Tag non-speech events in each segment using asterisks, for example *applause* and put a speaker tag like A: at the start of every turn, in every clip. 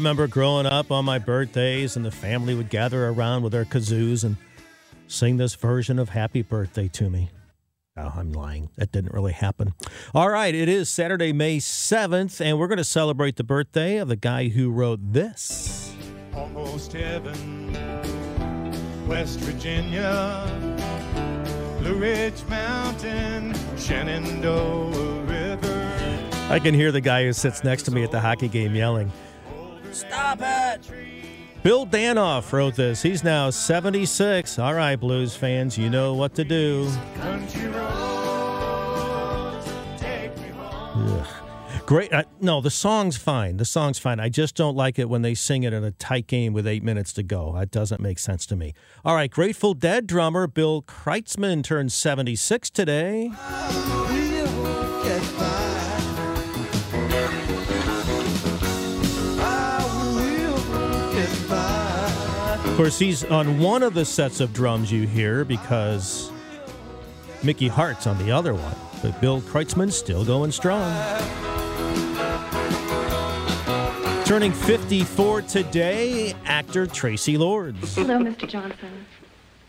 A: Remember growing up on my birthdays, and the family would gather around with their kazoos and sing this version of Happy Birthday to me. Oh, I'm lying. That didn't really happen. All right, it is Saturday, May 7th, and we're going to celebrate the birthday of the guy who wrote this.
B: Almost heaven, West Virginia, Blue Ridge Mountain, Shenandoah River.
A: I can hear the guy who sits next to me at the hockey game yelling, Stop it! Bill Danoff wrote this. He's now 76. All right, Blues fans, you know what to do.
B: Country roads, take me home.
A: Ugh. Great. Uh, no, the song's fine. The song's fine. I just don't like it when they sing it in a tight game with eight minutes to go. That doesn't make sense to me. All right, Grateful Dead drummer Bill Kreutzmann turned 76 today. Of course, he's on one of the sets of drums you hear because Mickey Hart's on the other one. But Bill Kreutzmann's still going strong. Turning 54 today, actor Traci Lords.
C: Hello, Mr. Johnson.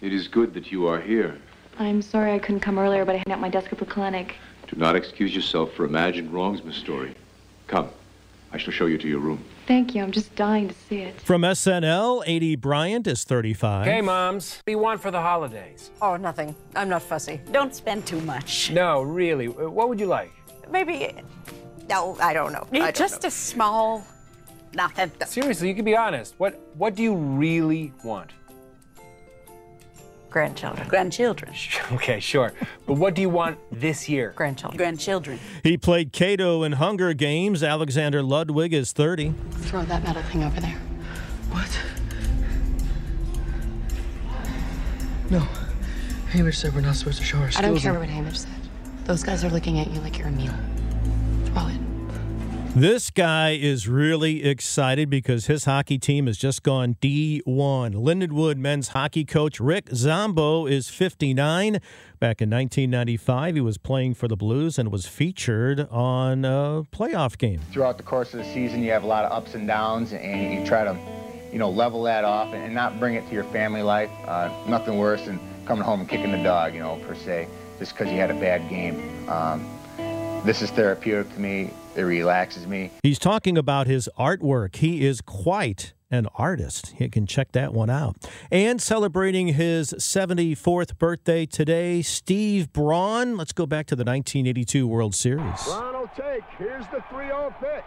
D: It is good that you are here.
C: I'm sorry I couldn't come earlier, but I had at my desk at the clinic.
D: Do not excuse yourself for imagined wrongs, Miss Story. Come, I shall show you to your room.
C: Thank you. I'm just dying to see it.
A: From SNL, Aidy Bryant is 35.
E: Hey, moms. What do you want for the holidays?
F: Oh, nothing. I'm not fussy.
G: Don't spend too much.
E: No, really. Uh, What would you like?
F: Maybe. No, I don't know. I don't
G: Just
F: know.
G: a small nothing.
E: Seriously, you can be honest. What What do you really want?
F: Grandchildren.
G: Grandchildren. *laughs*
E: Okay, sure. But what do you want this year?
F: Grandchildren.
G: Grandchildren.
A: He played Cato in Hunger Games. Alexander Ludwig is 30.
C: Throw that metal thing over there. What?
H: No. Hamish said we're not supposed to show our
C: I don't care what Hamish said. Those guys are looking at you like you're a meal.
A: This guy is really excited because his hockey team has just gone D1. Lindenwood men's hockey coach Rick Zombo is 59. Back in 1995, he was playing for the Blues and was featured on a playoff game.
I: throughout the course of the season you have a lot of ups and downs and you try to you know level that off and not bring it to your family life uh, nothing worse than coming home and kicking the dog you know per se just because you had a bad game um, this is therapeutic to me it relaxes me
A: He's talking about his artwork. He is quite an artist. You can check that one out. And celebrating his 74th birthday today, Steve Braun. Let's go back to the 1982 World Series.
B: Ronald take. Here's the 3-0 pitch.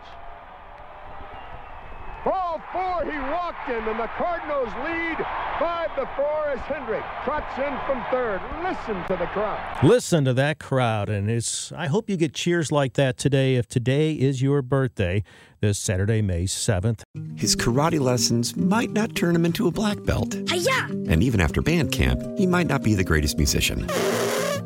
B: Ball four, he walked in, and the Cardinals lead five to four as Hendrick trots in from third. Listen to the crowd.
A: Listen to that crowd, and it's. I hope you get cheers like that today. If today is your birthday, this Saturday, May seventh.
J: His karate lessons might not turn him into a black belt.
K: Hi-ya!
J: And even after band camp, he might not be the greatest musician.